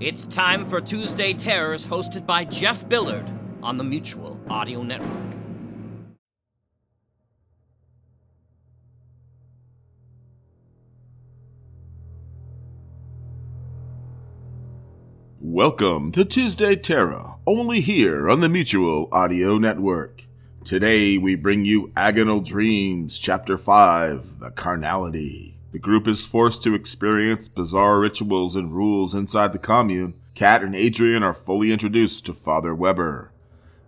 It's time for Tuesday Terrors, hosted by Jeff Billard on the Mutual Audio Network. Welcome to Tuesday Terror, only here on the Mutual Audio Network. Today we bring you Agonal Dreams, Chapter 5 The Carnality. The group is forced to experience bizarre rituals and rules inside the commune. Kat and Adrian are fully introduced to Father Weber.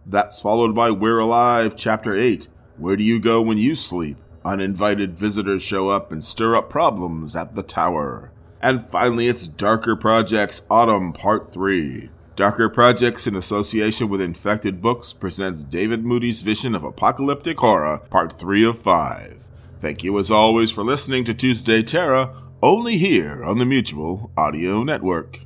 That's followed by We're Alive, Chapter 8 Where Do You Go When You Sleep? Uninvited visitors show up and stir up problems at the tower. And finally, it's Darker Projects Autumn Part 3. Darker Projects, in association with Infected Books, presents David Moody's vision of apocalyptic horror, Part 3 of 5. Thank you as always for listening to Tuesday Terror, only here on the Mutual Audio Network.